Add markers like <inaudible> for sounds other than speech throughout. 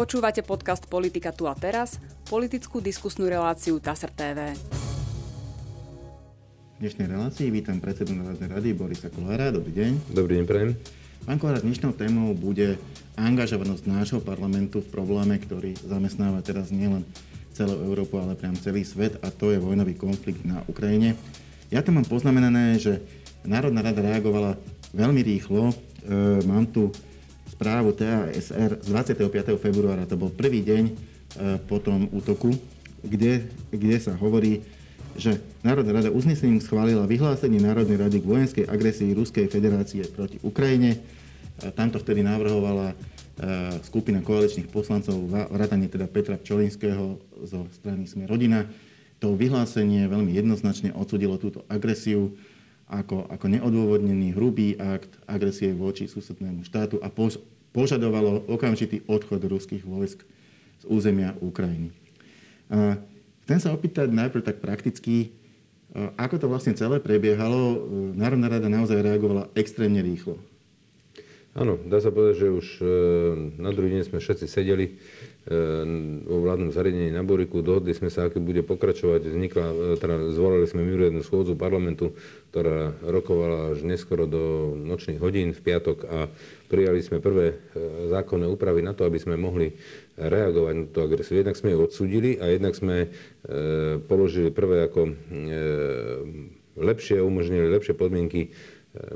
Počúvate podcast Politika tu a teraz, politickú diskusnú reláciu TASR TV. V dnešnej relácii vítam predsedu Národnej rady Borisa Kolára. Dobrý deň. Dobrý deň, prajem. Pán Kolár, dnešnou témou bude angažovanosť nášho parlamentu v probléme, ktorý zamestnáva teraz nielen celú Európu, ale priam celý svet a to je vojnový konflikt na Ukrajine. Ja tam mám poznamenané, že Národná rada reagovala veľmi rýchlo. E, mám tu správu TASR z 25. februára, to bol prvý deň e, po tom útoku, kde, kde sa hovorí, že Národná rada uznesením schválila vyhlásenie Národnej rady k vojenskej agresii Ruskej federácie proti Ukrajine. E, tamto vtedy navrhovala skupina koaličných poslancov, vrátane teda Petra Pčolinského zo strany Sme rodina. To vyhlásenie veľmi jednoznačne odsudilo túto agresiu ako, ako neodôvodnený hrubý akt agresie voči susednému štátu a požadovalo okamžitý odchod ruských vojsk z územia Ukrajiny. Chcem sa opýtať najprv tak prakticky, ako to vlastne celé prebiehalo. Národná rada naozaj reagovala extrémne rýchlo. Áno, dá sa povedať, že už e, na druhý deň sme všetci sedeli vo vládnom zariadení na Boriku. Dohodli sme sa, aký bude pokračovať. Vznikla, e, teda zvolali sme mimoriadnu schôdzu parlamentu, ktorá rokovala až neskoro do nočných hodín v piatok a prijali sme prvé e, zákonné úpravy na to, aby sme mohli reagovať na tú agresiu. Jednak sme ju odsúdili a jednak sme e, položili prvé ako lepšie, umožnili lepšie podmienky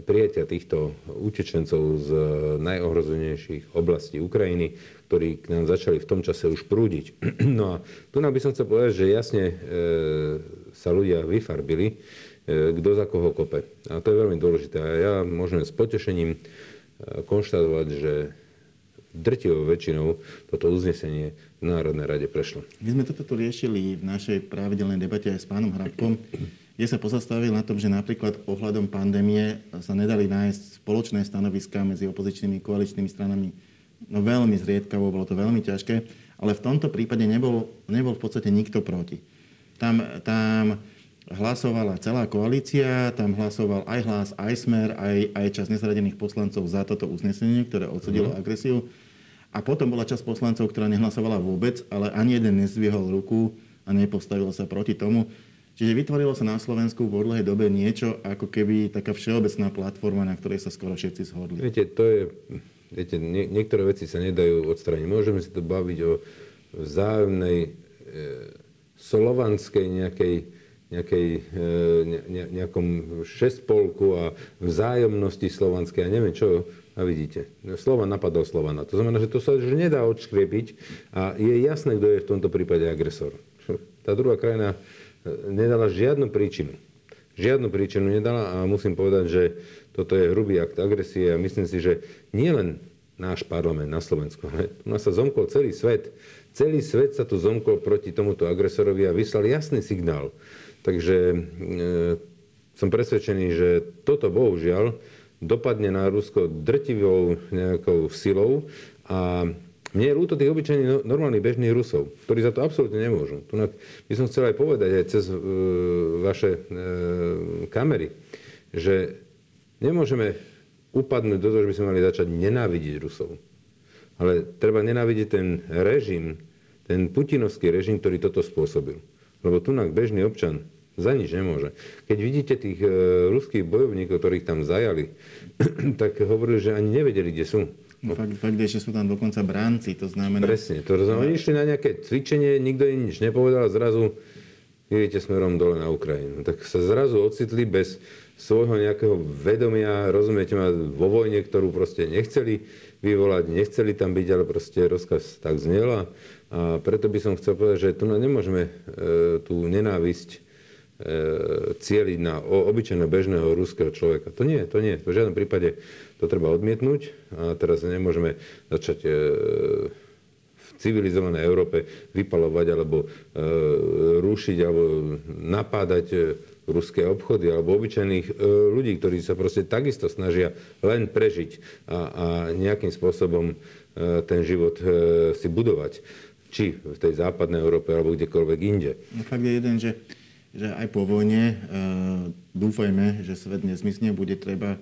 prijatia týchto utečencov z najohrozenejších oblastí Ukrajiny, ktorí k nám začali v tom čase už prúdiť. <clears throat> No a tu by som chcel povedať, že jasne e, sa ľudia vyfarbili, e, kto za koho kope. A to je veľmi dôležité. A ja môžem s potešením e, konštatovať, že drtivou väčšinou toto uznesenie v Národnej rade prešlo. My sme toto riešili v našej pravidelnej debate aj s pánom Hrabkom kde sa pozastavil na tom, že napríklad ohľadom pandémie sa nedali nájsť spoločné stanoviská medzi opozičnými koaličnými stranami. No veľmi zriedkavo, bolo to veľmi ťažké, ale v tomto prípade nebol, nebol v podstate nikto proti. Tam, tam hlasovala celá koalícia, tam hlasoval aj hlas, aj smer, aj, aj čas nezradených poslancov za toto uznesenie, ktoré odsudilo mm. agresiu. A potom bola časť poslancov, ktorá nehlasovala vôbec, ale ani jeden nezvihol ruku a nepostavil sa proti tomu. Čiže vytvorilo sa na Slovensku v odlehej dobe niečo ako keby taká všeobecná platforma, na ktorej sa skoro všetci zhodli. Viete, to je, viete, nie, niektoré veci sa nedajú odstrániť. Môžeme si to baviť o vzájomnej e, slovanskej nejakej, nejakej, e, ne, nejakom šestpolku a vzájomnosti slovanskej a neviem čo. A vidíte, Slovan napadol Slovana. To znamená, že to sa už nedá odškriepiť a je jasné, kto je v tomto prípade agresor. Tá druhá krajina nedala žiadnu príčinu. Žiadnu príčinu nedala a musím povedať, že toto je hrubý akt agresie a myslím si, že nie len náš parlament na Slovensku, ale u nás sa zomkol celý svet. Celý svet sa tu zomkol proti tomuto agresorovi a vyslal jasný signál. Takže e, som presvedčený, že toto bohužiaľ dopadne na Rusko drtivou nejakou silou a mne je ľúto tých obyčajných no, normálnych bežných Rusov, ktorí za to absolútne nemôžu. Tu by som chcel aj povedať aj cez uh, vaše uh, kamery, že nemôžeme upadnúť do toho, že by sme mali začať nenávidieť Rusov. Ale treba nenávidieť ten režim, ten putinovský režim, ktorý toto spôsobil. Lebo tu bežný občan za nič nemôže. Keď vidíte tých e, ruských bojovníkov, ktorých tam zajali, <clears throat> tak hovorili, že ani nevedeli, kde sú. No, fakt, fakt je, že sú tam dokonca bránci, to znamená... Presne, to znamená, oni išli na nejaké cvičenie, nikto im nič nepovedal a zrazu idete smerom dole na Ukrajinu. Tak sa zrazu ocitli bez svojho nejakého vedomia, rozumiete ma, vo vojne, ktorú proste nechceli vyvolať, nechceli tam byť, ale proste rozkaz tak znela. A preto by som chcel povedať, že tu nemôžeme e, tú nenávisť cieliť na obyčajného bežného ruského človeka. To nie, to nie. V žiadnom prípade to treba odmietnúť a teraz nemôžeme začať e, v civilizovanej Európe vypalovať alebo e, rušiť alebo napádať ruské obchody alebo obyčajných ľudí, ktorí sa proste takisto snažia len prežiť a, a nejakým spôsobom ten život si budovať. Či v tej západnej Európe alebo kdekoľvek inde. No fakt je jeden, že že aj po vojne e, dúfajme, že svet nezmysne, bude treba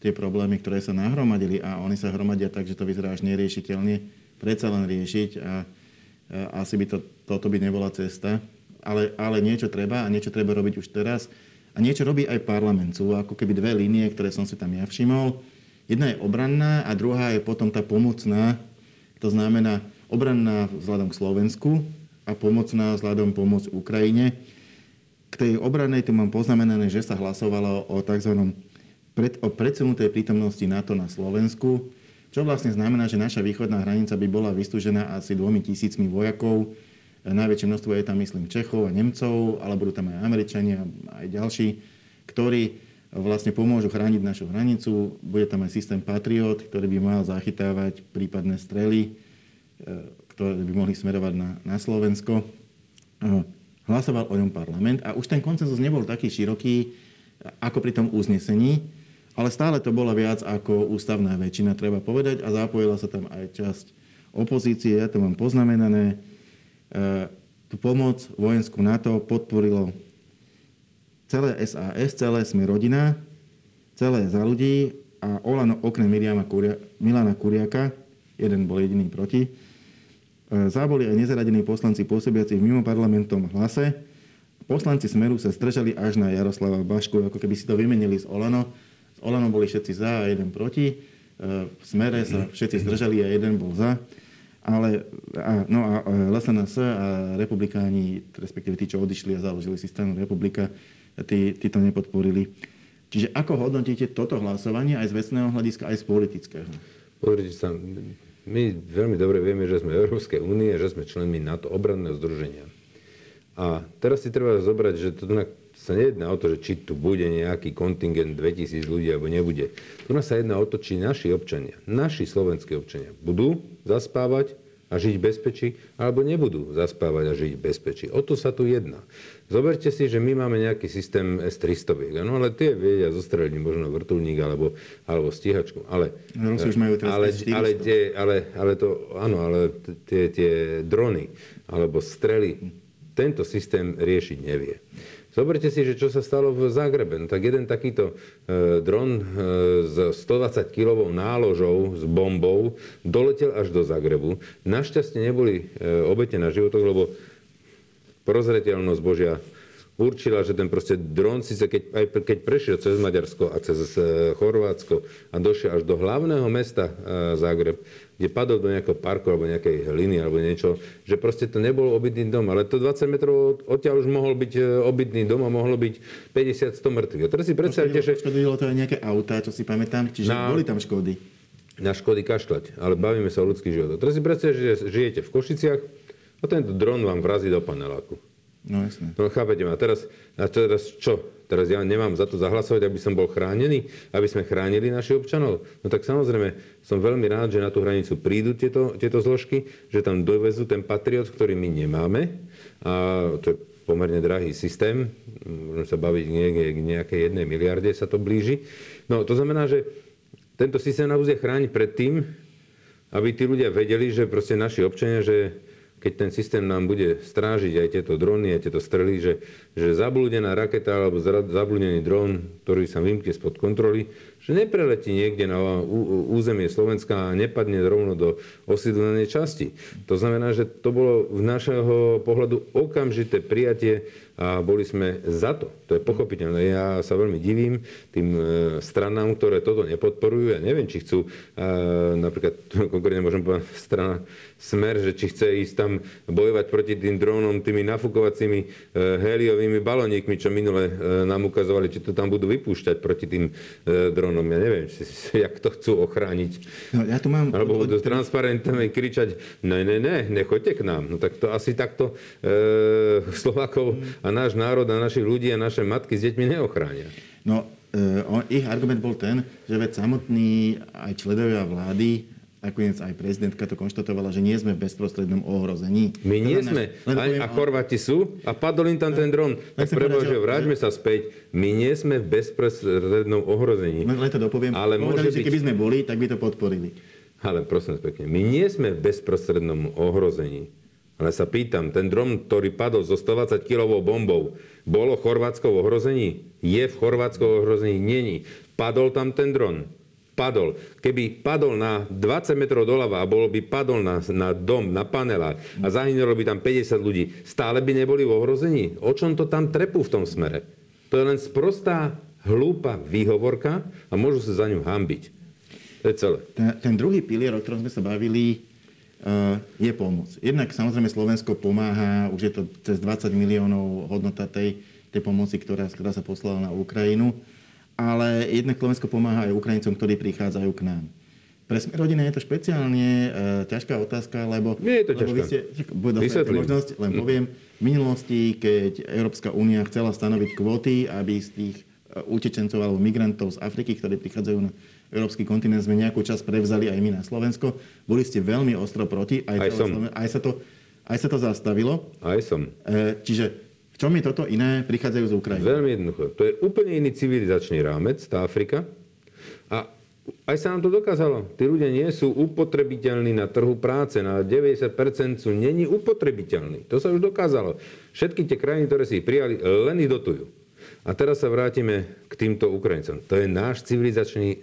tie problémy, ktoré sa nahromadili a oni sa hromadia tak, že to vyzerá až neriešiteľne, predsa len riešiť a, a asi by to, toto by nebola cesta. Ale, ale niečo treba a niečo treba robiť už teraz. A niečo robí aj parlament. Sú ako keby dve línie, ktoré som si tam ja všimol. Jedna je obranná a druhá je potom tá pomocná. To znamená obranná vzhľadom k Slovensku a pomocná vzhľadom pomoc Ukrajine. K tej obranej tu mám poznamenané, že sa hlasovalo o tzv. Pred, o predsunutej prítomnosti NATO na Slovensku čo vlastne znamená, že naša východná hranica by bola vystúžená asi dvomi tisícmi vojakov. Najväčšie množstvo je tam, myslím, Čechov a Nemcov, ale budú tam aj Američania, aj ďalší, ktorí vlastne pomôžu chrániť našu hranicu. Bude tam aj systém Patriot, ktorý by mal zachytávať prípadné strely, e, ktoré by mohli smerovať na, na Slovensko. Hlasoval o ňom parlament a už ten koncenzus nebol taký široký ako pri tom uznesení, ale stále to bola viac ako ústavná väčšina, treba povedať, a zapojila sa tam aj časť opozície, ja to mám poznamenané. E, tú pomoc vojenskú NATO podporilo celé SAS, celé sme rodina, celé za ľudí a Olano okrem Miriama Kuria, Milana Kuriaka, jeden bol jediný proti, záboli aj nezaradení poslanci pôsobiaci v mimo parlamentom hlase. Poslanci Smeru sa stržali až na Jaroslava Bašku, ako keby si to vymenili z Olano Olano boli všetci za a jeden proti. E, v smere sa všetci zdržali a jeden bol za. Ale a, no a LSNS a republikáni, respektíve tí, čo odišli a založili si stranu republika, tí, tí to nepodporili. Čiže ako hodnotíte toto hlasovanie aj z vecného hľadiska, aj z politického? Pozrite sa, my veľmi dobre vieme, že sme Európskej únie, že sme členmi NATO obranného združenia. A teraz si treba zobrať, že to sa nejedná o to, že či tu bude nejaký kontingent 2000 ľudí alebo nebude. Tu nás sa jedná o to, či naši občania, naši slovenskí občania budú zaspávať a žiť v bezpečí, alebo nebudú zaspávať a žiť v bezpečí. O to sa tu jedná. Zoberte si, že my máme nejaký systém S-300, no ale tie vedia zostreliť možno vrtulník alebo, alebo stíhačku. Ale, no, už majú teraz ale, ale, tie, ale, ale to, áno, ale tie, tie drony alebo strely, tento systém riešiť nevie. Zoberte si, že čo sa stalo v Zagrebe. No, tak jeden takýto e, dron e, s 120 kilovou náložou, s bombou, doletel až do Zagrebu. Našťastie neboli e, obete na životoch, lebo prozreteľnosť Božia určila, že ten proste dron síce keď, aj keď prešiel cez Maďarsko a cez e, Chorvátsko a došiel až do hlavného mesta e, Zagreb, kde padol do nejakého parku alebo nejakej hliny alebo niečo, že proste to nebol obytný dom, ale to 20 metrov odtiaľ už mohol byť e, obytný dom a mohlo byť 50-100 mŕtvych. A teraz si predstavte, že... Škodilo to aj nejaké autá, čo si pamätám, čiže na, boli tam škody. Na škody kašľať, ale bavíme sa o ľudských životoch. Teraz si predstavte, že žijete v Košiciach a tento dron vám vrazí do paneláku. No jasne. No chápete ma. Teraz, a teraz čo? Teraz ja nemám za to zahlasovať, aby som bol chránený, aby sme chránili našich občanov. No tak samozrejme, som veľmi rád, že na tú hranicu prídu tieto, tieto zložky, že tam dovezú ten patriot, ktorý my nemáme. A to je pomerne drahý systém. Môžeme sa baviť niekde k nejakej jednej miliarde sa to blíži. No to znamená, že tento systém bude chrániť pred tým, aby tí ľudia vedeli, že proste naši občania, že keď ten systém nám bude strážiť aj tieto drony, aj tieto strely, že, že zablúdená raketa alebo zablúdený dron, ktorý sa vymkne spod kontroly, že nepreletí niekde na územie Slovenska a nepadne rovno do osídlenej časti. To znamená, že to bolo v našeho pohľadu okamžité prijatie a boli sme za to. To je pochopiteľné. Ja sa veľmi divím tým e, stranám, ktoré toto nepodporujú. Ja neviem, či chcú, e, napríklad <laughs> konkrétne môžem povedať strana Smer, že či chce ísť tam bojovať proti tým drónom, tými nafukovacími e, heliovými balónikmi, čo minule nám ukazovali, či to tam budú vypúšťať proti tým drónom. Ja neviem, či, <laughs> jak to chcú ochrániť. No, ja tu mám... Alebo budú transparentne kričať, ne, ne, ne, nechoďte k nám. No tak to asi takto e, <laughs> Slovakov a náš národ a naši ľudia a naše matky s deťmi neochránia. No, e, on, ich argument bol ten, že veď samotní aj členovia vlády nakoniec aj prezidentka to konštatovala, že nie sme v bezprostrednom ohrození. My nie sme. Aj, a Chorváti sú a padol im tam ten dron. Tak prebože, vráťme sa späť. My nie sme v bezprostrednom ohrození. Len to dopoviem. Ale môže byť... keby sme boli, tak by to podporili. Ale prosím pekne, my nie sme v bezprostrednom ohrození. Ale sa pýtam, ten dron, ktorý padol so 120 kilovou bombou, bolo Chorvátsko v ohrození? Je v Chorvátsko v ohrození? Není. Padol tam ten dron. padol. Keby padol na 20 metrov doľava a bol by padol na, na dom, na panelách a zahynulo by tam 50 ľudí, stále by neboli v ohrození? O čom to tam trepú v tom smere? To je len sprostá, hlúpa výhovorka a môžu sa za ňu hambiť. To je celé. Ten, ten druhý pilier, o ktorom sme sa bavili, je pomoc. Jednak samozrejme Slovensko pomáha, už je to cez 20 miliónov hodnota tej, tej pomoci, ktorá, ktorá sa poslala na Ukrajinu ale jednak Slovensko pomáha aj Ukrajincom, ktorí prichádzajú k nám. Pre rodina je to špeciálne e, ťažká otázka, lebo... Nie je to ťažká. Vy ste, možnosť, len poviem, v minulosti, keď Európska únia chcela stanoviť kvóty, aby z tých e, utečencov alebo migrantov z Afriky, ktorí prichádzajú na európsky kontinent, sme nejakú časť prevzali aj my na Slovensko. Boli ste veľmi ostro proti. Aj, aj som. Aj sa, to, aj sa to zastavilo. Aj som. E, čiže čom je toto iné? Prichádzajú z Ukrajiny. Veľmi jednoducho. To je úplne iný civilizačný rámec, tá Afrika. A aj sa nám to dokázalo. Tí ľudia nie sú upotrebiteľní na trhu práce. Na 90% sú není upotrebiteľní. To sa už dokázalo. Všetky tie krajiny, ktoré si ich prijali, len ich dotujú. A teraz sa vrátime k týmto Ukrajincom. To je náš civilizačný e,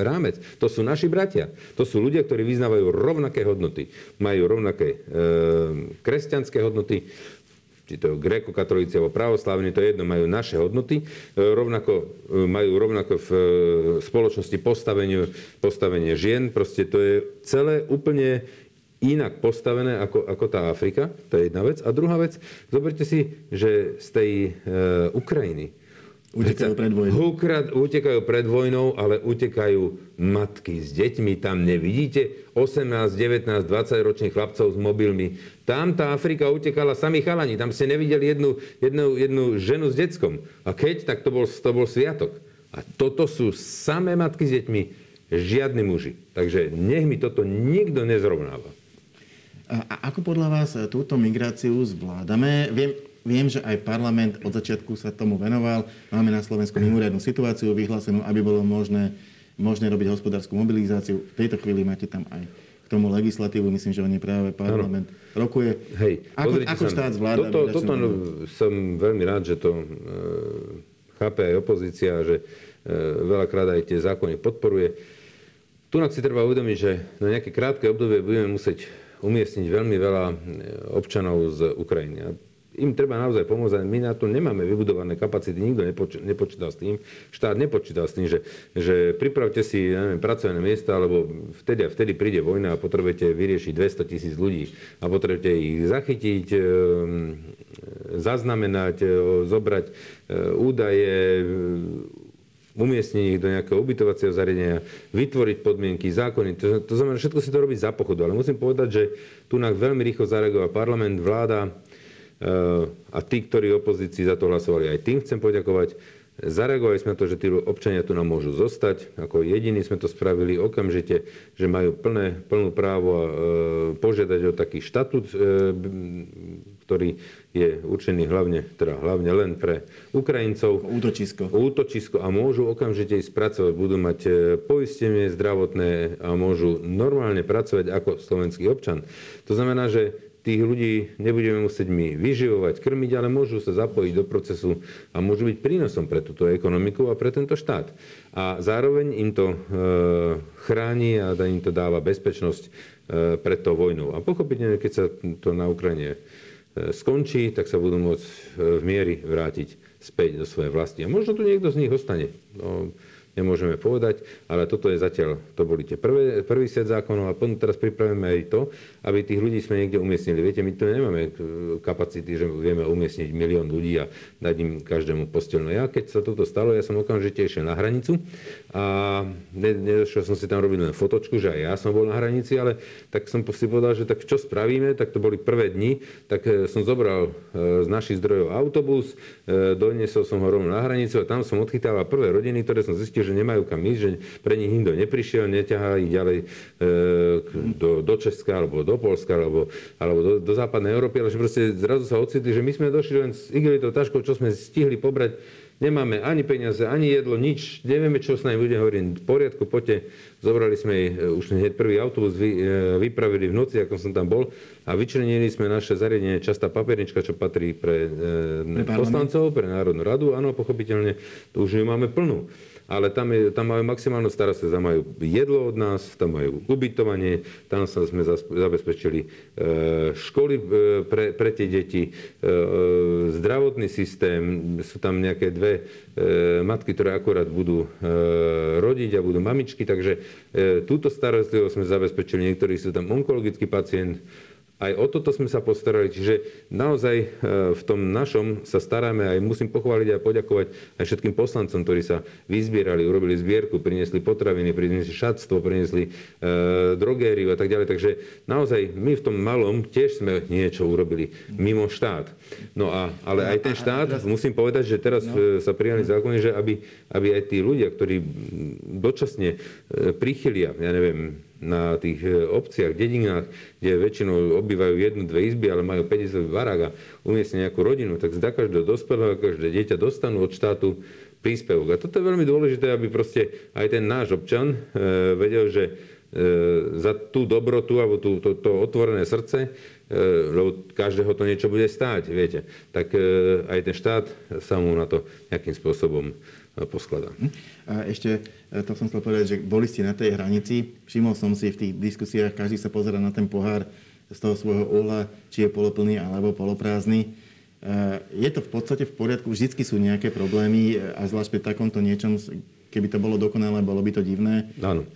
rámec. To sú naši bratia. To sú ľudia, ktorí vyznávajú rovnaké hodnoty. Majú rovnaké e, kresťanské hodnoty, či to gréko-katolíci alebo pravoslavní, to je jedno, majú naše hodnoty, e, rovnako, e, majú rovnako v e, spoločnosti postavenie, postavenie žien, proste to je celé úplne inak postavené ako, ako tá Afrika, to je jedna vec. A druhá vec, zoberte si, že z tej e, Ukrajiny, Utekajú pred vojnou. Ukrad, utekajú pred vojnou, ale utekajú matky s deťmi. Tam nevidíte 18, 19, 20 ročných chlapcov s mobilmi. Tam tá Afrika utekala sami chalani. Tam ste nevideli jednu, jednu, jednu ženu s deckom. A keď, tak to bol, to bol sviatok. A toto sú samé matky s deťmi, žiadni muži. Takže nech mi toto nikto nezrovnáva. A ako podľa vás túto migráciu zvládame? Viem, Viem, že aj parlament od začiatku sa tomu venoval. Máme na Slovensku mimoriadnu situáciu vyhlásenú, aby bolo možné, možné robiť hospodárskú mobilizáciu. V tejto chvíli máte tam aj k tomu legislatívu. Myslím, že oni práve parlament ano. rokuje. Hej, ako, ako štát zvláda? Toto, toto no, som veľmi rád, že to e, chápe aj opozícia, že e, veľakrát aj tie zákony podporuje. Tu si treba uvedomiť, že na nejaké krátke obdobie budeme musieť umiestniť veľmi veľa e, občanov z Ukrajiny. A im treba naozaj pomôcť. My na to nemáme vybudované kapacity, nikto nepoč- s tým, štát nepočítal s tým, že, že pripravte si neviem, pracovné miesta, alebo vtedy a vtedy príde vojna a potrebujete vyriešiť 200 tisíc ľudí a potrebujete ich zachytiť, e, zaznamenať, e, zobrať e, údaje, umiestniť ich do nejakého ubytovacieho zariadenia, vytvoriť podmienky, zákony. To, to znamená, všetko si to robiť za pochodu. Ale musím povedať, že tu veľmi rýchlo zareagoval parlament, vláda, a tí, ktorí opozícii za to hlasovali, aj tým chcem poďakovať. Zareagovali sme na to, že tí občania tu nám môžu zostať. Ako jediní sme to spravili okamžite, že majú plné, plnú právo e, požiadať o taký štatút, e, ktorý je určený hlavne, teda hlavne len pre Ukrajincov. Útočisko. Útočisko a môžu okamžite ísť pracovať. Budú mať e, poistenie zdravotné a môžu normálne pracovať ako slovenský občan. To znamená, že tých ľudí nebudeme musieť my vyživovať, krmiť, ale môžu sa zapojiť do procesu a môžu byť prínosom pre túto ekonomiku a pre tento štát. A zároveň im to e, chráni a im to dáva bezpečnosť e, pred tou vojnou. A pochopiteľne, keď sa to na Ukrajine skončí, tak sa budú môcť v miery vrátiť späť do svojej vlasti. A možno tu niekto z nich ostane. No, nemôžeme povedať, ale toto je zatiaľ, to boli tie prvé, prvý set zákonov a potom teraz pripravíme aj to, aby tých ľudí sme niekde umiestnili. Viete, my tu nemáme kapacity, že vieme umiestniť milión ľudí a dať im každému postelnú. Ja, keď sa toto stalo, ja som okamžite išiel na hranicu a nedošiel som si tam robiť len fotočku, že aj ja som bol na hranici, ale tak som si povedal, že tak čo spravíme, tak to boli prvé dni, tak e, som zobral e, z našich zdrojov autobus, e, doniesol som ho rovno na hranicu a tam som odchytával prvé rodiny, ktoré som zistil, že nemajú kam ísť, že pre nich nikto neprišiel, neťahá ich ďalej do, do Česka alebo do Polska alebo, alebo do, do západnej Európy, ale že proste zrazu sa ocitli, že my sme došli len s igelitou taškou, čo sme stihli pobrať, nemáme ani peniaze, ani jedlo, nič, nevieme, čo s nami bude, hovorím, v poriadku, poďte, zobrali sme jej, už hneď prvý autobus, vy, e, vypravili v noci, ako som tam bol, a vyčlenili sme naše zariadenie, častá papiernička, čo patrí pre, e, pre poslancov, pre Národnú radu, áno, pochopiteľne, to už ju máme plnú. Ale tam, je, tam majú maximálnu starostlivosť. Tam majú jedlo od nás, tam majú ubytovanie, tam sa sme zabezpečili školy pre, pre tie deti, zdravotný systém, sú tam nejaké dve matky, ktoré akurát budú rodiť a budú mamičky, takže túto starostlivosť sme zabezpečili. Niektorí sú tam onkologický pacient, aj o toto sme sa postarali. Čiže naozaj e, v tom našom sa staráme aj musím pochváliť a poďakovať aj všetkým poslancom, ktorí sa vyzbierali, urobili zbierku, priniesli potraviny, priniesli šatstvo, priniesli e, drogériu a tak ďalej. Takže naozaj my v tom malom tiež sme niečo urobili mimo štát. No a, ale aj ten štát, musím povedať, že teraz no. E, sa prijali zákony, že aby, aby aj tí ľudia, ktorí dočasne e, prichylia, ja neviem, na tých e, obciach, dedinách, kde väčšinou obývajú jednu, dve izby, ale majú 50 barák a umiestnia nejakú rodinu, tak za každého dospelého, každé dieťa dostanú od štátu príspevok. A toto je veľmi dôležité, aby proste aj ten náš občan e, vedel, že e, za tú dobrotu alebo tú, to, to otvorené srdce, lebo každého to niečo bude stáť, viete, tak aj ten štát sa mu na to nejakým spôsobom poskladá. Hm? A ešte, e, to som chcel povedať, že boli ste na tej hranici. Všimol som si v tých diskusiách, každý sa pozera na ten pohár z toho svojho uhla, či je poloplný alebo poloprázdny. E, je to v podstate v poriadku, vždycky sú nejaké problémy e, a zvlášť pri takomto niečom, keby to bolo dokonalé, bolo by to divné. Áno.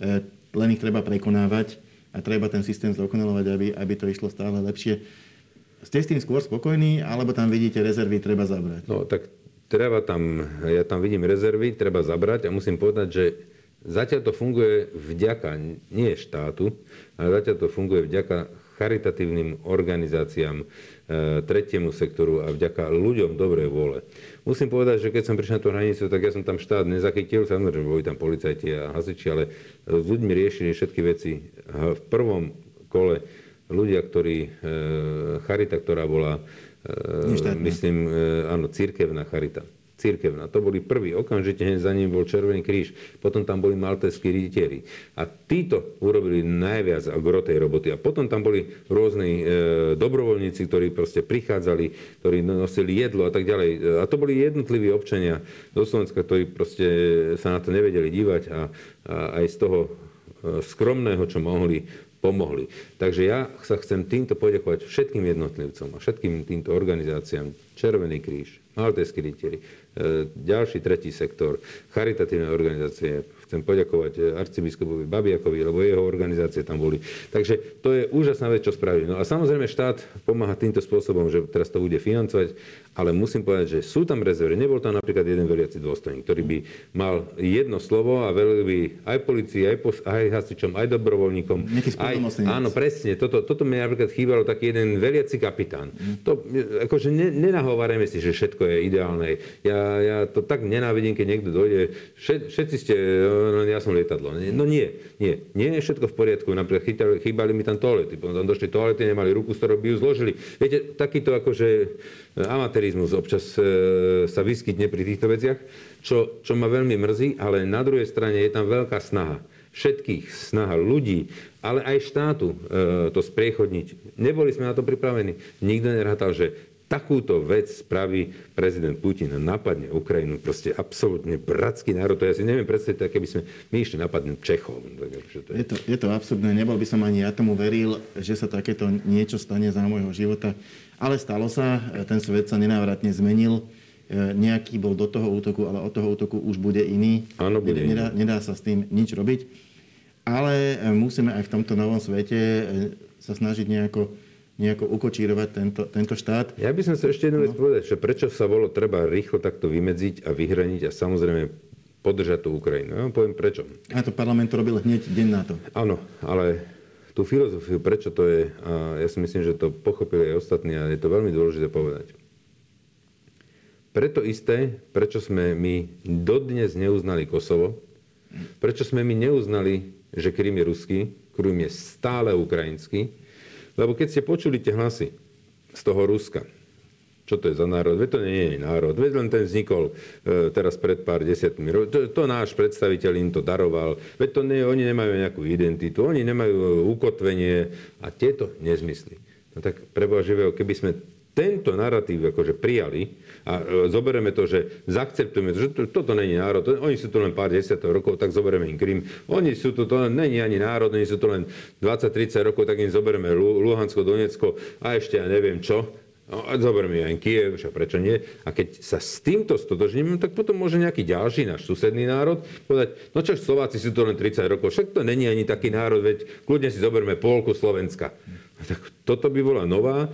Len ich treba prekonávať a treba ten systém zdokonalovať, aby, aby to išlo stále lepšie. Ste s tým skôr spokojní, alebo tam vidíte rezervy, treba zabrať? No tak treba tam, ja tam vidím rezervy, treba zabrať a musím povedať, že zatiaľ to funguje vďaka nie štátu, ale zatiaľ to funguje vďaka charitatívnym organizáciám, e, tretiemu sektoru a vďaka ľuďom dobrej vôle. Musím povedať, že keď som prišiel na tú hranicu, tak ja som tam štát nezachytil, samozrejme boli tam policajti a hasiči, ale s ľuďmi riešili všetky veci. V prvom kole ľudia, ktorí, e, charita, ktorá bola Neštátna. myslím, e, áno, církevná charita. Církevná. To boli prví. Okamžite hneď za ním bol Červený kríž. Potom tam boli maltéskí rytieri. A títo urobili najviac gro tej roboty. A potom tam boli rôzni e, dobrovoľníci, ktorí proste prichádzali, ktorí nosili jedlo a tak ďalej. A to boli jednotliví občania do Slovenska, ktorí proste sa na to nevedeli dívať a, a aj z toho e, skromného, čo mohli, pomohli. Takže ja sa chcem týmto poďakovať všetkým jednotlivcom a všetkým týmto organizáciám. Červený kríž, Maltejský rytieri, e, ďalší tretí sektor, charitatívne organizácie, Chcem poďakovať eh, arcibiskupovi Babiakovi, lebo jeho organizácie tam boli. Takže to je úžasná vec, čo spravili. No a samozrejme štát pomáha týmto spôsobom, že teraz to bude financovať, ale musím povedať, že sú tam rezervy. Nebol tam napríklad jeden veliaci dôstojník, ktorý by mal jedno slovo a velil by aj policii, aj, pos- aj hasičom, aj dobrovoľníkom. Aj, áno, presne. Toto, toto mi napríklad chýbalo taký jeden veliaci kapitán. Mm. To, akože ne, nenahovárajme si, že všetko je ideálne. Ja, ja to tak nenávidím, keď niekto dojde. Všetci ste len ja som lietadlo. No nie, nie. Nie je všetko v poriadku. Napríklad chýbali, chýbali mi tam toalety. Potom došli toalety, nemali ruku, z ktorou by ju zložili. Viete, takýto akože amatérizmus občas e, sa vyskytne pri týchto veciach, čo, čo ma veľmi mrzí, ale na druhej strane je tam veľká snaha všetkých, snaha ľudí, ale aj štátu e, to spriechodniť. Neboli sme na to pripravení. Nikto nerátal, že takúto vec spraví prezident Putin a napadne Ukrajinu, proste absolútne bratský národ. To ja si neviem predstaviť, aké by sme my išli napadnúť Čechov. To je... Je, to, je to absurdné. Nebol by som ani ja tomu veril, že sa takéto niečo stane za môjho života. Ale stalo sa, ten svet sa nenávratne zmenil. E, nejaký bol do toho útoku, ale od toho útoku už bude iný. Áno, bude nedá, iný. nedá sa s tým nič robiť. Ale e, musíme aj v tomto novom svete e, sa snažiť nejako nejako ukočírovať tento, tento štát. Ja by som sa ešte jednu vec no. povedať, že prečo sa bolo treba rýchlo takto vymedziť a vyhraniť a samozrejme podržať tú Ukrajinu. Ja vám poviem prečo. A to parlament to robil hneď deň na to. Áno, ale tú filozofiu, prečo to je, a ja si myslím, že to pochopili aj ostatní a je to veľmi dôležité povedať. Preto isté, prečo sme my dodnes neuznali Kosovo, prečo sme my neuznali, že Krym je ruský, Krym je stále ukrajinský, lebo keď ste počuli tie hlasy z toho Ruska, čo to je za národ? Veď to nie je národ. Veď len ten vznikol e, teraz pred pár desiatmi rokmi. To, to náš predstaviteľ im to daroval. Veď to nie, oni nemajú nejakú identitu, oni nemajú ukotvenie a tieto nezmysly. No tak preboha živého, keby sme tento narratív akože prijali a e, zoberieme to, že zaakceptujeme, že to, toto není národ, oni sú tu len pár desiatok rokov, tak zoberieme im Krym. Oni sú tu, to není ani národ, oni sú tu len 20-30 rokov, tak im zoberieme Luhansko, Donecko a ešte ja neviem čo. No, a zoberme aj Kiev, však prečo nie? A keď sa s týmto stotožníme, tak potom môže nejaký ďalší náš susedný národ povedať, no čo, Slováci sú tu len 30 rokov, však to není ani taký národ, veď kľudne si zoberme polku Slovenska. Tak toto by bola nová e,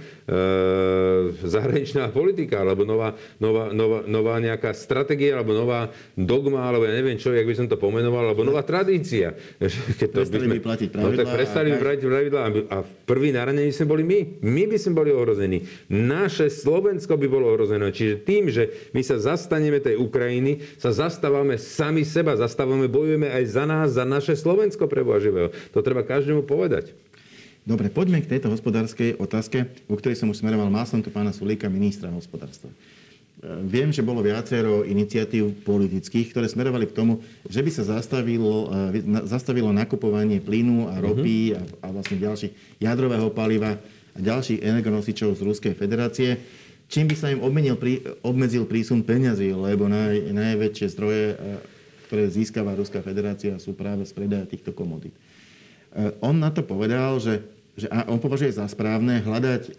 zahraničná politika, alebo nová, nová, nová, nová nejaká stratégia, alebo nová dogma, alebo ja neviem čo, jak by som to pomenoval, alebo nová tradícia. <laughs> Keď to prestali by, sme, platiť pravidlá. No tak prestali by platiť pravidlá a prvý naranení sme boli my. My by sme boli ohrození. Naše Slovensko by bolo ohrozené. Čiže tým, že my sa zastaneme tej Ukrajiny, sa zastávame sami seba, zastávame, bojujeme aj za nás, za naše Slovensko pre živého. To treba každému povedať. Dobre, poďme k tejto hospodárskej otázke, o ktorej som už smeroval. Mal som tu pána Sulíka, ministra hospodárstva. E, viem, že bolo viacero iniciatív politických, ktoré smerovali k tomu, že by sa zastavilo, e, zastavilo nakupovanie plynu a ropy uh-huh. a, a vlastne ďalších jadrového paliva a ďalších energonosičov z Ruskej federácie, čím by sa im obmenil, obmedzil prísun peňazí, lebo naj, najväčšie zdroje, e, ktoré získava Ruská federácia, sú práve z predaja týchto komodít. On na to povedal, že že on považuje za správne hľadať,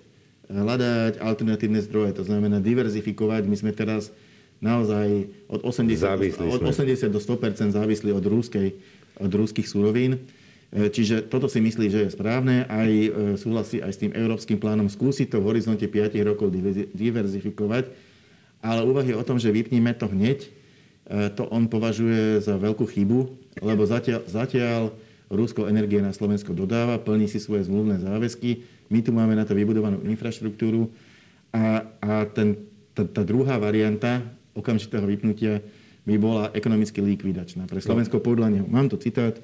hľadať alternatívne zdroje, to znamená diverzifikovať. My sme teraz naozaj od 80, od 80 do 100 závislí od, rúskej, od rúských súrovín. E, čiže toto si myslí, že je správne, aj e, súhlasí aj s tým európskym plánom skúsiť to v horizonte 5 rokov diverzifikovať, ale úvahy o tom, že vypníme to hneď, e, to on považuje za veľkú chybu, lebo zatiaľ, zatiaľ Rusko energie na Slovensko dodáva, plní si svoje zmluvné záväzky, my tu máme na to vybudovanú infraštruktúru a, a ten, tá, tá druhá varianta okamžitého vypnutia by bola ekonomicky likvidačná. Pre Slovensko podľa neho. Mám tu citát.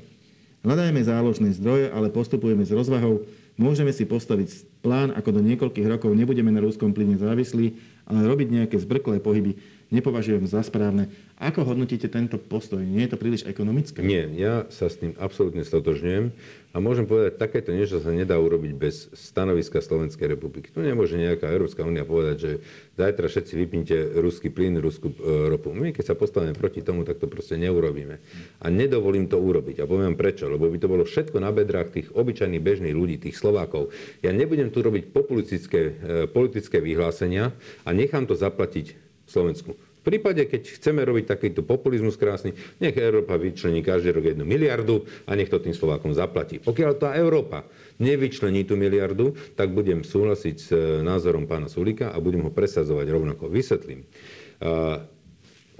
Hľadajme záložné zdroje, ale postupujeme s rozvahou. Môžeme si postaviť plán, ako do niekoľkých rokov nebudeme na rúskom plyne závislí, ale robiť nejaké zbrklé pohyby nepovažujem za správne. Ako hodnotíte tento postoj? Nie je to príliš ekonomické? Nie, ja sa s tým absolútne stotožňujem a môžem povedať, takéto niečo sa nedá urobiť bez stanoviska Slovenskej republiky. Tu nemôže nejaká Európska únia povedať, že zajtra všetci vypnite ruský plyn, ruskú e, ropu. My keď sa postavíme proti tomu, tak to proste neurobíme. A nedovolím to urobiť. A poviem prečo. Lebo by to bolo všetko na bedrách tých obyčajných bežných ľudí, tých Slovákov. Ja nebudem tu robiť populistické e, politické vyhlásenia a nechám to zaplatiť Slovensku. V prípade, keď chceme robiť takýto populizmus krásny, nech Európa vyčlení každý rok jednu miliardu a nech to tým Slovákom zaplatí. Pokiaľ tá Európa nevyčlení tú miliardu, tak budem súhlasiť s názorom pána Sulika a budem ho presadzovať rovnako. Vysvetlím.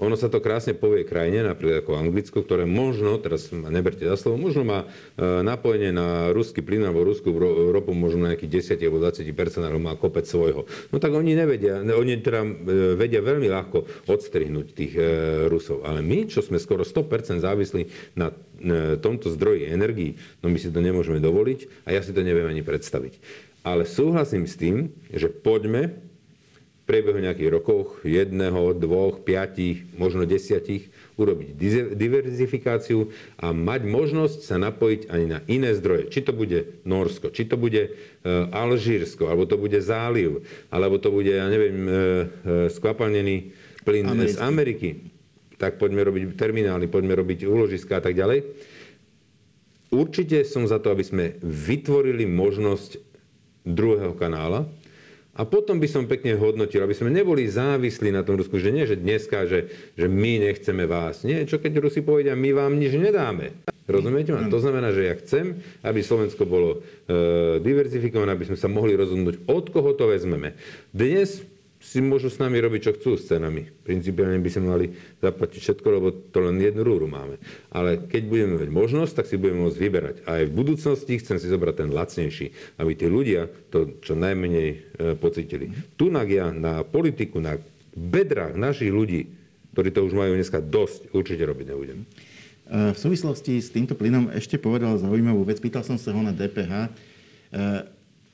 Ono sa to krásne povie krajine, napríklad ako Anglicko, ktoré možno, teraz ma neberte za slovo, možno má e, napojenie na ruský plyn alebo ruskú ropu možno na nejakých 10 alebo 20 alebo má kopec svojho. No tak oni nevedia, oni teda e, vedia veľmi ľahko odstrihnúť tých e, Rusov. Ale my, čo sme skoro 100% závislí na tomto zdroji energii, no my si to nemôžeme dovoliť a ja si to neviem ani predstaviť. Ale súhlasím s tým, že poďme priebehu nejakých rokov, jedného, dvoch, piatich, možno desiatich, urobiť diverzifikáciu a mať možnosť sa napojiť ani na iné zdroje. Či to bude Norsko, či to bude e, Alžírsko, alebo to bude záliv, alebo to bude, ja neviem, e, e, skvapalnený plyn Americký. z Ameriky. Tak poďme robiť terminály, poďme robiť úložiska a tak ďalej. Určite som za to, aby sme vytvorili možnosť druhého kanála, a potom by som pekne hodnotil, aby sme neboli závislí na tom Rusku, že nie, že dneska, že, že my nechceme vás. Nie, čo keď Rusi povedia, my vám nič nedáme. Rozumiete ma? To znamená, že ja chcem, aby Slovensko bolo e, diverzifikované, aby sme sa mohli rozhodnúť, od koho to vezmeme. Dnes si môžu s nami robiť, čo chcú s cenami. Principiálne by sme mali zaplatiť všetko, lebo to len jednu rúru máme. Ale keď budeme mať možnosť, tak si budeme môcť vyberať. A aj v budúcnosti chcem si zobrať ten lacnejší, aby tí ľudia to čo najmenej e, pocitili. Tunak ja na politiku, na bedrách našich ľudí, ktorí to už majú dneska dosť, určite robiť nebudem. E, v súvislosti s týmto plynom ešte povedal zaujímavú vec. Pýtal som sa ho na DPH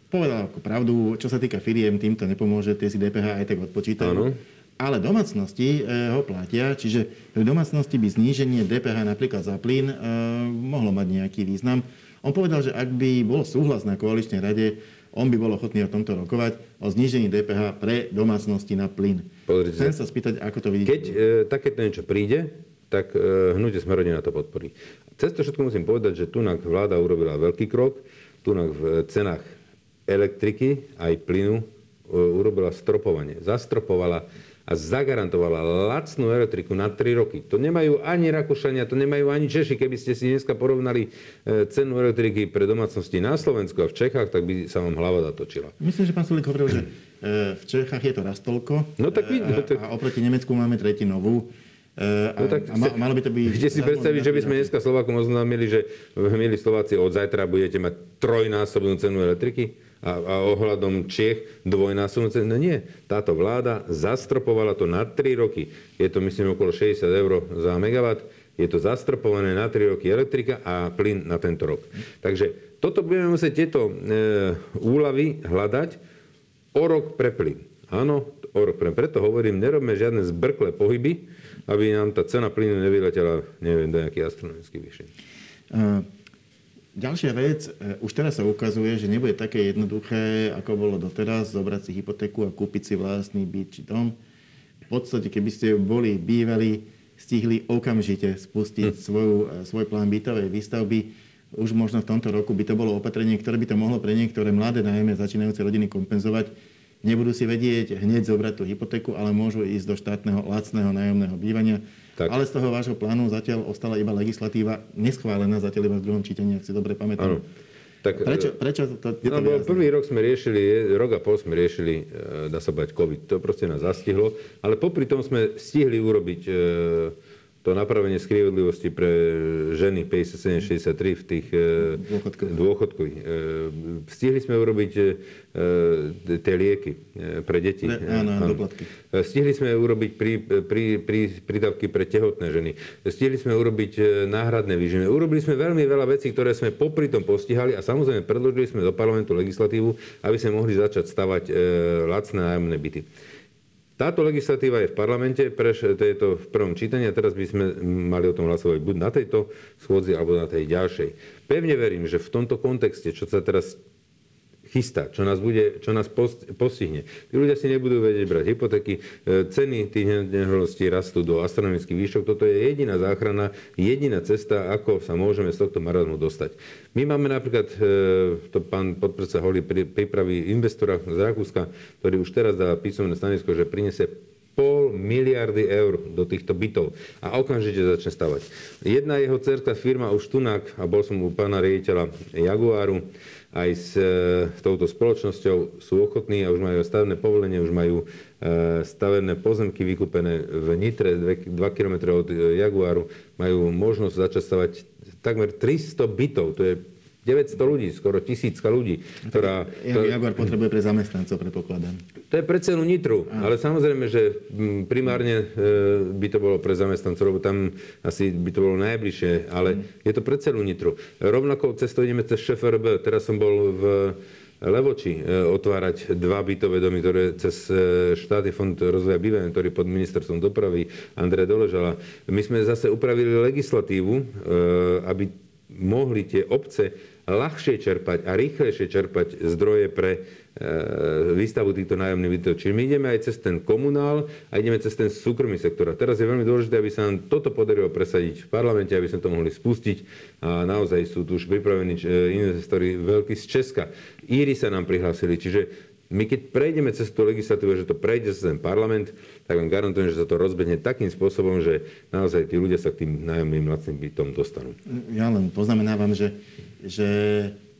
povedal ako pravdu, čo sa týka firiem, týmto nepomôže, tie si DPH aj tak odpočítajú. Ano. Ale domácnosti e, ho platia, čiže pre domácnosti by zníženie DPH napríklad za plyn e, mohlo mať nejaký význam. On povedal, že ak by bol súhlas na koaličnej rade, on by bol ochotný o tomto rokovať, o znížení DPH pre domácnosti na plyn. Pozrite Chcem sa spýtať, ako to vidíte. Keď e, takéto niečo príde, tak e, hnutie Smerodina to podporí. Cez to všetko musím povedať, že tu vláda urobila veľký krok, tu v cenách elektriky aj plynu e, urobila stropovanie. Zastropovala a zagarantovala lacnú elektriku na 3 roky. To nemajú ani Rakúšania, to nemajú ani Češi. Keby ste si dneska porovnali e, cenu elektriky pre domácnosti na Slovensku a v Čechách, tak by sa vám hlava zatočila. Myslím, že pán Sulik hovoril, že e, v Čechách je to raz toľko no, tak vidno, tak... a oproti Nemecku máme tretinovú. A, no tak, a malo by to byť... Viete si predstaviť, že by sme dneska Slovákom oznámili, že milí Slováci, od zajtra budete mať trojnásobnú cenu elektriky? A, a ohľadom Čiech dvojnásobnú. No nie, táto vláda zastropovala to na 3 roky. Je to myslím okolo 60 eur za megawatt. Je to zastropované na 3 roky elektrika a plyn na tento rok. Takže toto budeme musieť tieto e, úlavy hľadať o rok pre plyn. Áno, o rok pre Preto hovorím, nerobme žiadne zbrklé pohyby, aby nám tá cena plynu nevyletela, neviem, do nejakých astronomických výšin. Uh, Ďalšia vec, e, už teraz sa ukazuje, že nebude také jednoduché, ako bolo doteraz, zobrať si hypotéku a kúpiť si vlastný byt či dom. V podstate, keby ste boli bývali, stihli okamžite spustiť hm. svoju, e, svoj plán bytovej výstavby. Už možno v tomto roku by to bolo opatrenie, ktoré by to mohlo pre niektoré mladé, najmä začínajúce rodiny kompenzovať. Nebudú si vedieť hneď zobrať tú hypotéku, ale môžu ísť do štátneho lacného nájomného bývania tak. Ale z toho vášho plánu zatiaľ ostala iba legislatíva neschválená, zatiaľ iba v druhom čítaní, ak si dobre pamätám. Áno. Tak, prečo, e, prečo to, to no, Prvý rok sme riešili, rok a pol sme riešili, e, dá sa bať, COVID. To proste nás zastihlo. Ale popri tom sme stihli urobiť e, to napravenie spravodlivosti pre ženy 57-63 v tých e, dôchodkoch. E, stihli sme urobiť e, tie lieky pre deti. Ne, áno, áno. Doplatky. Stihli sme urobiť prí, prí, prí, prídavky pre tehotné ženy. Stihli sme urobiť náhradné výživy. Urobili sme veľmi veľa vecí, ktoré sme popri tom postihali a samozrejme predložili sme do parlamentu legislatívu, aby sme mohli začať stavať lacné nájomné byty. Táto legislatíva je v parlamente, preš, to je to v prvom čítaní a teraz by sme mali o tom hlasovať buď na tejto schôdzi alebo na tej ďalšej. Pevne verím, že v tomto kontexte, čo sa teraz chystá, čo nás, bude, čo nás postihne. Tí ľudia si nebudú vedieť brať hypotéky, e, ceny tých nehnuteľností rastú do astronomických výšok. Toto je jediná záchrana, jediná cesta, ako sa môžeme z tohto marazmu dostať. My máme napríklad, e, to pán podpredseda Holý pripraví investora z Rakúska, ktorý už teraz dá písomné stanovisko, že prinesie pol miliardy eur do týchto bytov a okamžite začne stavať. Jedna jeho cerka firma už tunak, a bol som u pána riaditeľa Jaguaru, aj e, s touto spoločnosťou sú ochotní a už majú stavebné povolenie, už majú e, stavebné pozemky vykúpené v Nitre, 2 km od e, Jaguaru, majú možnosť začať stavať takmer 300 bytov, to je 900 ľudí, skoro tisícka ľudí. Ktorá, to... Jaguar potrebuje pre zamestnancov, predpokladám. To je pre cenu Nitru, ale samozrejme, že primárne e, by to bolo pre zamestnancov, lebo tam asi by to bolo najbližšie, ale mm. je to pre celú Nitru. Rovnako cestou ideme cez ŠFRB. Teraz som bol v Levoči e, otvárať dva bytové domy, ktoré cez e, štátny fond rozvoja bývania, ktorý pod ministerstvom dopravy Andrej Doležala. My sme zase upravili legislatívu, aby mohli tie obce ľahšie čerpať a rýchlejšie čerpať zdroje pre e, výstavu týchto nájomných bytov. Čiže my ideme aj cez ten komunál a ideme cez ten súkromný sektor. A teraz je veľmi dôležité, aby sa nám toto podarilo presadiť v parlamente, aby sme to mohli spustiť. A naozaj sú tu už pripravení e, investori veľkí z Česka. Íry sa nám prihlásili. Čiže my keď prejdeme cez tú legislatívu, že to prejde cez ten parlament, tak vám garantujem, že sa to rozbehne takým spôsobom, že naozaj tí ľudia sa k tým nájomným lacným bytom dostanú. Ja len poznamenávam, že, že,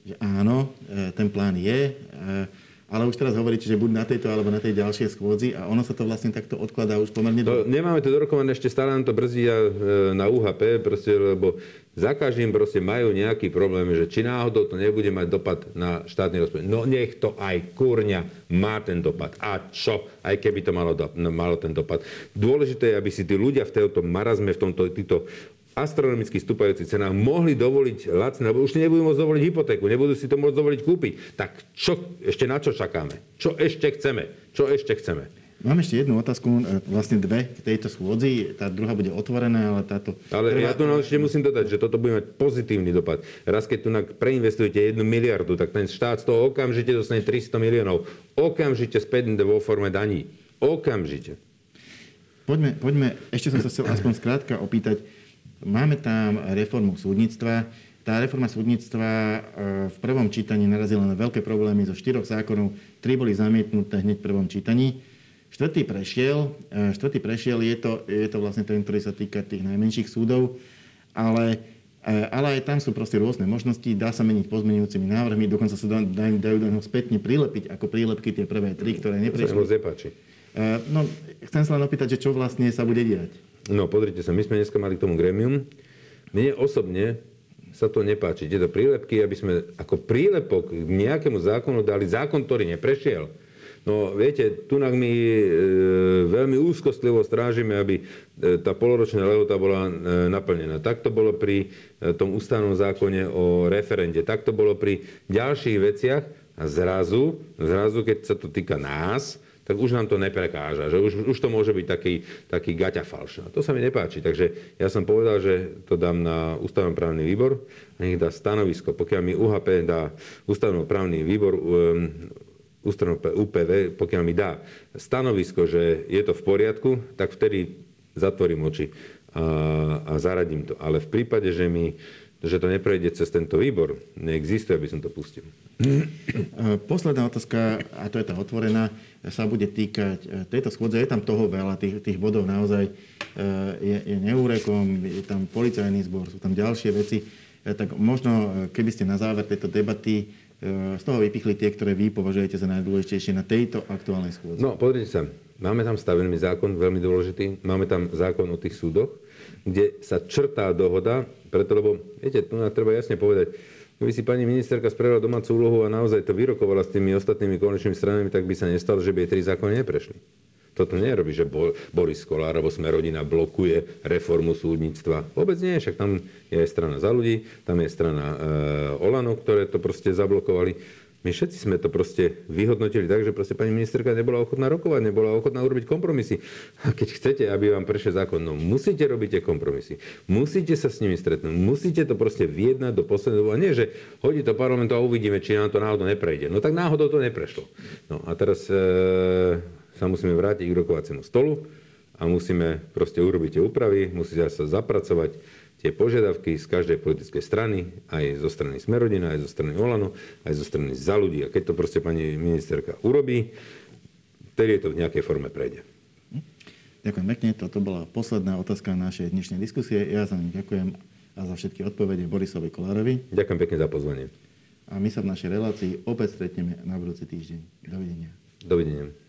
že áno, e, ten plán je, e, ale už teraz hovoríte, že buď na tejto alebo na tej ďalšej schôdzi a ono sa to vlastne takto odkladá už pomerne dlho. Nemáme to dorokované, ešte stále nám to brzdí e, na UHP, proste, lebo za každým proste majú nejaký problém, že či náhodou to nebude mať dopad na štátny rozpočet. No nech to aj kurňa má ten dopad. A čo? Aj keby to malo, do, no, malo ten dopad. Dôležité je, aby si tí ľudia v tomto marazme, v tomto, týchto astronomicky stúpajúcich cenách mohli dovoliť lacné, lebo už nebudú môcť dovoliť hypotéku, nebudú si to môcť dovoliť kúpiť. Tak čo, ešte na čo čakáme? Čo ešte chceme? Čo ešte chceme? Mám ešte jednu otázku, e, vlastne dve k tejto schôdzi. Tá druhá bude otvorená, ale táto... Ale prvá... ja tu ešte musím dodať, že toto bude mať pozitívny dopad. Raz, keď tu preinvestujete jednu miliardu, tak ten štát z toho okamžite dostane 300 miliónov. Okamžite späť vo forme daní. Okamžite. Poďme, poďme, ešte som sa chcel aspoň skrátka opýtať. Máme tam reformu súdnictva. Tá reforma súdnictva e, v prvom čítaní narazila na veľké problémy zo štyroch zákonov. Tri boli zamietnuté hneď v prvom čítaní. Štvrtý prešiel, e, štvrtý prešiel, je to, je to vlastne ten, ktorý sa týka tých najmenších súdov, ale, e, ale aj tam sú proste rôzne možnosti, dá sa meniť pozmenujúcimi návrhmi, dokonca sa dajú, dajú do neho spätne prilepiť ako prílepky tie prvé tri, ktoré neprešli. Sa nepáči. E, no, chcem sa len opýtať, že čo vlastne sa bude diať. No, pozrite sa, my sme dneska mali k tomu gremium. Mne osobne sa to nepáči. Tieto prílepky, aby sme ako prílepok k nejakému zákonu dali zákon, ktorý neprešiel No viete, tu my e, veľmi úzkostlivo strážime, aby e, tá poloročná lehota bola e, naplnená. Tak to bolo pri e, tom ústavnom zákone o referende, tak to bolo pri ďalších veciach a zrazu, zrazu, keď sa to týka nás, tak už nám to neprekáža, že už, už to môže byť taký, taký gaťa falš. A to sa mi nepáči. Takže ja som povedal, že to dám na ústavnoprávny výbor a nech dá stanovisko. Pokiaľ mi UHP dá ústavnoprávny výbor um, ústranu UPV, pokiaľ mi dá stanovisko, že je to v poriadku, tak vtedy zatvorím oči a, a zaradím to. Ale v prípade, že mi že to neprejde cez tento výbor, neexistuje, aby som to pustil. Posledná otázka, a to je tá otvorená, sa bude týkať e, tejto schôdze. Je tam toho veľa, tých, tých bodov naozaj e, je, je neúrekom, je tam policajný zbor, sú tam ďalšie veci. E, tak možno, keby ste na záver tejto debaty z toho vypichli tie, ktoré vy považujete za najdôležitejšie na tejto aktuálnej schôdzi? No, pozrite sa. Máme tam stavený zákon, veľmi dôležitý. Máme tam zákon o tých súdoch, kde sa črtá dohoda, preto lebo, viete, tu treba jasne povedať, Keby si pani ministerka spravila domácu úlohu a naozaj to vyrokovala s tými ostatnými konečnými stranami, tak by sa nestalo, že by jej tri zákony neprešli. Toto nerobí, že Boris Kolár alebo Smerodina blokuje reformu súdnictva. Vôbec nie, však tam je strana za ľudí, tam je strana e, Olano, ktoré to proste zablokovali. My všetci sme to proste vyhodnotili tak, že proste pani ministerka nebola ochotná rokovať, nebola ochotná urobiť kompromisy. A keď chcete, aby vám prešiel zákon, no musíte robiť tie kompromisy. Musíte sa s nimi stretnúť. Musíte to proste vyjednať do posledného. A nie, že hodí to parlamentu a uvidíme, či nám to náhodou neprejde. No tak náhodou to neprešlo. No a teraz e, sa musíme vrátiť k rokovaciemu stolu a musíme proste urobiť tie úpravy, musia sa zapracovať tie požiadavky z každej politickej strany, aj zo strany Smerodina, aj zo strany Olano, aj zo strany za ľudí. A keď to proste pani ministerka urobí, vtedy to v nejakej forme prejde. Ďakujem pekne. Toto bola posledná otázka našej dnešnej diskusie. Ja za ním ďakujem a za všetky odpovede Borisovi Kolárovi. Ďakujem pekne za pozvanie. A my sa v našej relácii opäť stretneme na budúci týždeň. Dovidenia. Dovidenia.